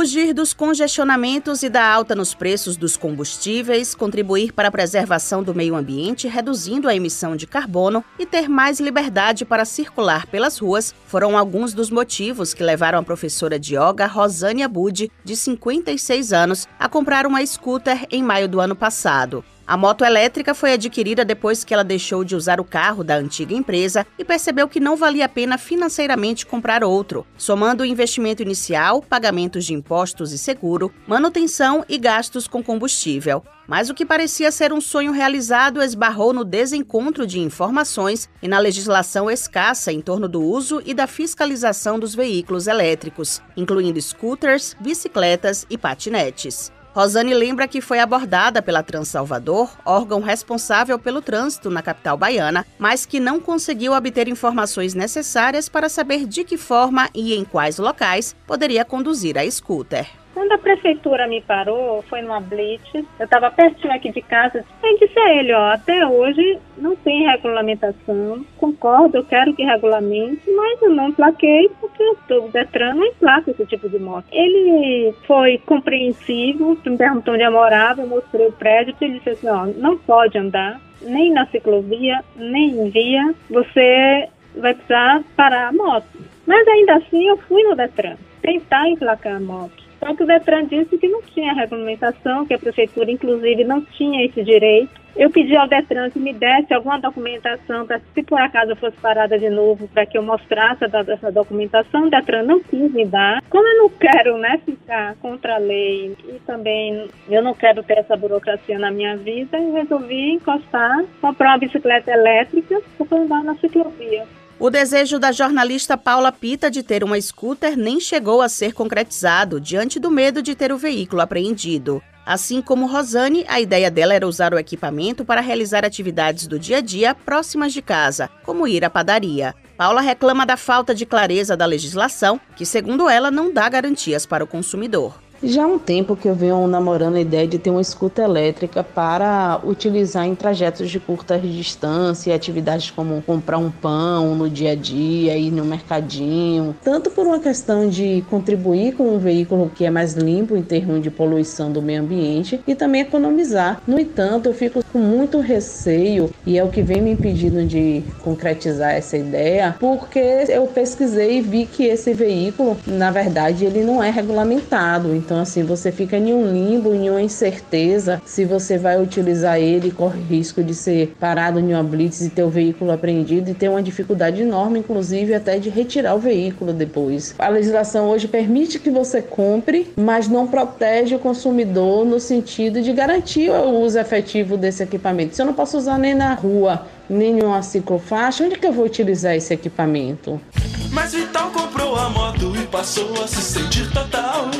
Fugir dos congestionamentos e da alta nos preços dos combustíveis, contribuir para a preservação do meio ambiente, reduzindo a emissão de carbono e ter mais liberdade para circular pelas ruas foram alguns dos motivos que levaram a professora de yoga Rosânia Budi, de 56 anos, a comprar uma scooter em maio do ano passado. A moto elétrica foi adquirida depois que ela deixou de usar o carro da antiga empresa e percebeu que não valia a pena financeiramente comprar outro, somando o investimento inicial, pagamentos de impostos e seguro, manutenção e gastos com combustível. Mas o que parecia ser um sonho realizado esbarrou no desencontro de informações e na legislação escassa em torno do uso e da fiscalização dos veículos elétricos, incluindo scooters, bicicletas e patinetes. Rosane lembra que foi abordada pela Transalvador, órgão responsável pelo trânsito na capital baiana, mas que não conseguiu obter informações necessárias para saber de que forma e em quais locais poderia conduzir a scooter. Quando a prefeitura me parou, foi numa blitz, eu estava pertinho aqui de casa, eu disse a ele, ó, até hoje não tem regulamentação, concordo, eu quero que regulamente, mas eu não plaquei porque o Detran não emplaca esse tipo de moto. Ele foi compreensivo, me perguntou onde eu morava, eu mostrei o prédio, ele disse assim, ó, não pode andar, nem na ciclovia, nem em via, você vai precisar parar a moto. Mas ainda assim eu fui no Detran tentar emplacar a moto. Só que o Detran disse que não tinha regulamentação, que a prefeitura, inclusive, não tinha esse direito. Eu pedi ao Detran que me desse alguma documentação para, se por acaso eu fosse parada de novo, para que eu mostrasse essa documentação. O Detran não quis me dar. Como eu não quero né, ficar contra a lei e também eu não quero ter essa burocracia na minha vida, eu resolvi encostar, comprar uma bicicleta elétrica para andar na ciclovia. O desejo da jornalista Paula Pita de ter uma scooter nem chegou a ser concretizado diante do medo de ter o veículo apreendido. Assim como Rosane, a ideia dela era usar o equipamento para realizar atividades do dia a dia próximas de casa, como ir à padaria. Paula reclama da falta de clareza da legislação, que, segundo ela, não dá garantias para o consumidor. Já há um tempo que eu venho namorando a ideia de ter uma escuta elétrica para utilizar em trajetos de curta distância, atividades como comprar um pão no dia a dia, ir no mercadinho, tanto por uma questão de contribuir com um veículo que é mais limpo em termos de poluição do meio ambiente e também economizar. No entanto, eu fico com muito receio e é o que vem me impedindo de concretizar essa ideia, porque eu pesquisei e vi que esse veículo, na verdade, ele não é regulamentado. Então, então, assim, você fica em um limbo, em uma incerteza se você vai utilizar ele, corre risco de ser parado em uma blitz e ter o veículo apreendido e ter uma dificuldade enorme, inclusive até de retirar o veículo depois. A legislação hoje permite que você compre, mas não protege o consumidor no sentido de garantir o uso efetivo desse equipamento. Se eu não posso usar nem na rua, nem em uma ciclofaixa, onde que eu vou utilizar esse equipamento? Mas Vital comprou a moto e passou a se sentir total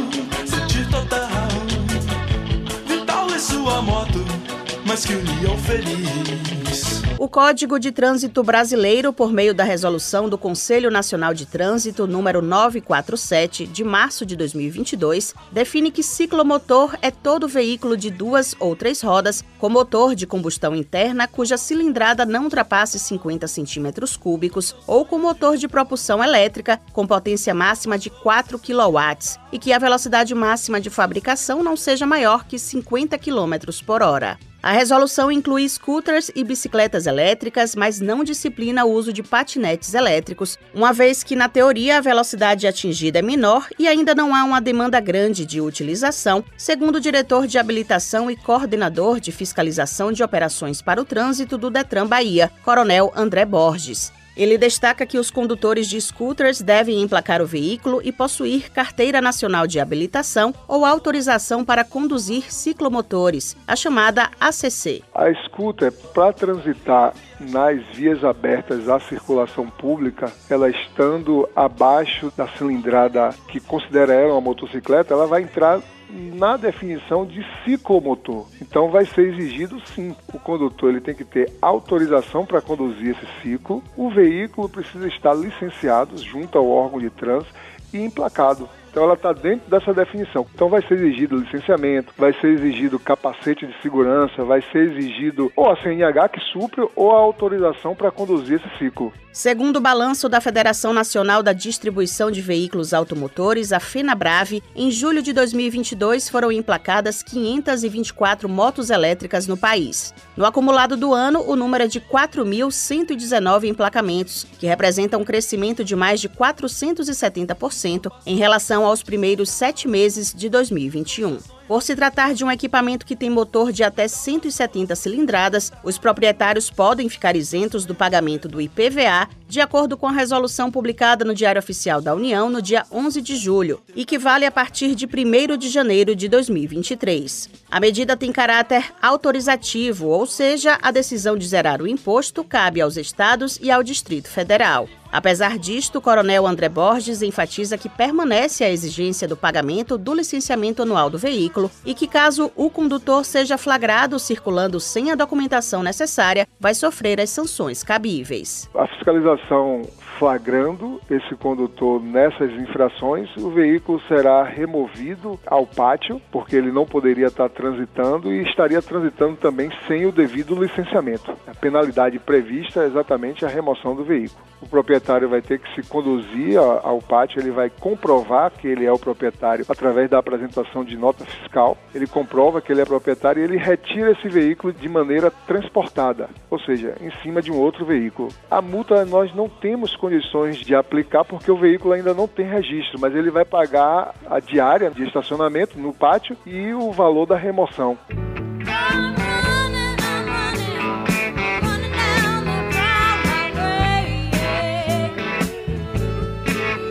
que união feliz. O Código de Trânsito Brasileiro, por meio da resolução do Conselho Nacional de Trânsito número 947 de março de 2022, define que ciclomotor é todo veículo de duas ou três rodas com motor de combustão interna cuja cilindrada não ultrapasse 50 centímetros cúbicos ou com motor de propulsão elétrica com potência máxima de 4 kW e que a velocidade máxima de fabricação não seja maior que 50 km por hora. A resolução inclui scooters e bicicletas elétricas, mas não disciplina o uso de patinetes elétricos, uma vez que, na teoria, a velocidade atingida é menor e ainda não há uma demanda grande de utilização, segundo o diretor de habilitação e coordenador de fiscalização de operações para o trânsito do Detran Bahia, Coronel André Borges. Ele destaca que os condutores de scooters devem emplacar o veículo e possuir carteira nacional de habilitação ou autorização para conduzir ciclomotores, a chamada ACC. A scooter, para transitar nas vias abertas à circulação pública, ela estando abaixo da cilindrada que considera ela uma motocicleta, ela vai entrar na definição de ciclomotor. Então vai ser exigido sim, o condutor ele tem que ter autorização para conduzir esse ciclo, o veículo precisa estar licenciado junto ao órgão de trânsito e emplacado. Então ela está dentro dessa definição. Então vai ser exigido licenciamento, vai ser exigido capacete de segurança, vai ser exigido ou a CNH que supre ou a autorização para conduzir esse ciclo. Segundo o balanço da Federação Nacional da Distribuição de Veículos Automotores, a FenaBrave, em julho de 2022 foram emplacadas 524 motos elétricas no país. No acumulado do ano, o número é de 4.119 emplacamentos, que representa um crescimento de mais de 470% em relação aos primeiros sete meses de 2021. Por se tratar de um equipamento que tem motor de até 170 cilindradas, os proprietários podem ficar isentos do pagamento do IPVA, de acordo com a resolução publicada no Diário Oficial da União no dia 11 de julho, e que vale a partir de 1 de janeiro de 2023. A medida tem caráter autorizativo, ou seja, a decisão de zerar o imposto cabe aos estados e ao Distrito Federal. Apesar disto, o coronel André Borges enfatiza que permanece a exigência do pagamento do licenciamento anual do veículo e que, caso o condutor seja flagrado circulando sem a documentação necessária, vai sofrer as sanções cabíveis. A fiscalização flagrando esse condutor nessas infrações, o veículo será removido ao pátio, porque ele não poderia estar transitando e estaria transitando também sem o devido licenciamento. A penalidade prevista é exatamente a remoção do veículo. O proprietário vai ter que se conduzir ao pátio, ele vai comprovar que ele é o proprietário através da apresentação de nota fiscal. Ele comprova que ele é proprietário e ele retira esse veículo de maneira transportada, ou seja, em cima de um outro veículo. A multa nós não temos condições de aplicar porque o veículo ainda não tem registro, mas ele vai pagar a diária de estacionamento no pátio e o valor da remoção.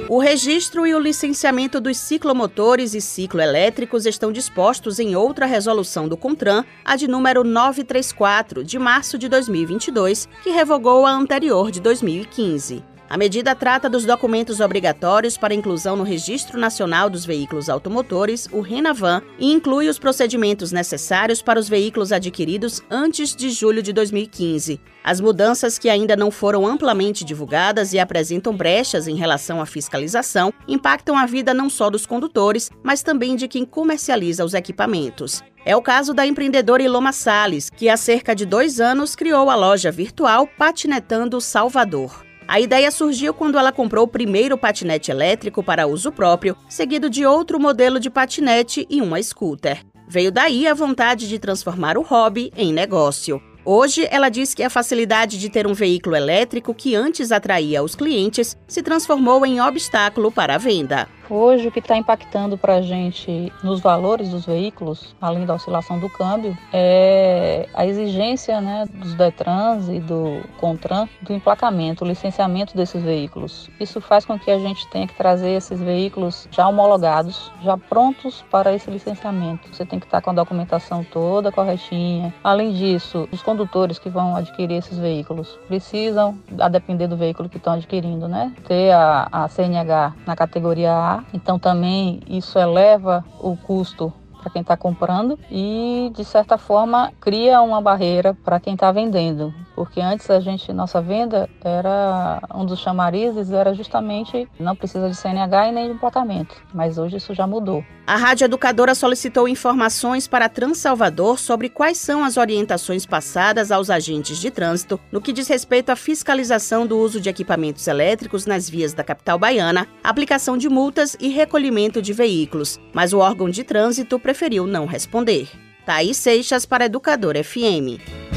O registro e o licenciamento dos ciclomotores e cicloelétricos estão dispostos em outra resolução do CONTRAN, a de número 934, de março de 2022, que revogou a anterior de 2015. A medida trata dos documentos obrigatórios para inclusão no Registro Nacional dos Veículos Automotores, o RENAVAN, e inclui os procedimentos necessários para os veículos adquiridos antes de julho de 2015. As mudanças que ainda não foram amplamente divulgadas e apresentam brechas em relação à fiscalização impactam a vida não só dos condutores, mas também de quem comercializa os equipamentos. É o caso da empreendedora Iloma Salles, que há cerca de dois anos criou a loja virtual Patinetando Salvador. A ideia surgiu quando ela comprou o primeiro patinete elétrico para uso próprio, seguido de outro modelo de patinete e uma scooter. Veio daí a vontade de transformar o hobby em negócio. Hoje, ela diz que a facilidade de ter um veículo elétrico que antes atraía os clientes se transformou em obstáculo para a venda. Hoje, o que está impactando para a gente nos valores dos veículos, além da oscilação do câmbio, é a exigência né, dos DETRANS e do CONTRAN do emplacamento, o licenciamento desses veículos. Isso faz com que a gente tenha que trazer esses veículos já homologados, já prontos para esse licenciamento. Você tem que estar com a documentação toda corretinha. Além disso, os condutores que vão adquirir esses veículos precisam, a depender do veículo que estão adquirindo, né, ter a, a CNH na categoria A então também isso eleva o custo para quem está comprando e de certa forma cria uma barreira para quem está vendendo, porque antes a gente nossa venda era um dos chamarizes era justamente não precisa de CNH e nem de emplacamento, mas hoje isso já mudou. A Rádio Educadora solicitou informações para a Transalvador sobre quais são as orientações passadas aos agentes de trânsito no que diz respeito à fiscalização do uso de equipamentos elétricos nas vias da capital baiana, aplicação de multas e recolhimento de veículos, mas o órgão de trânsito preferiu não responder. Thaís Seixas para Educador FM.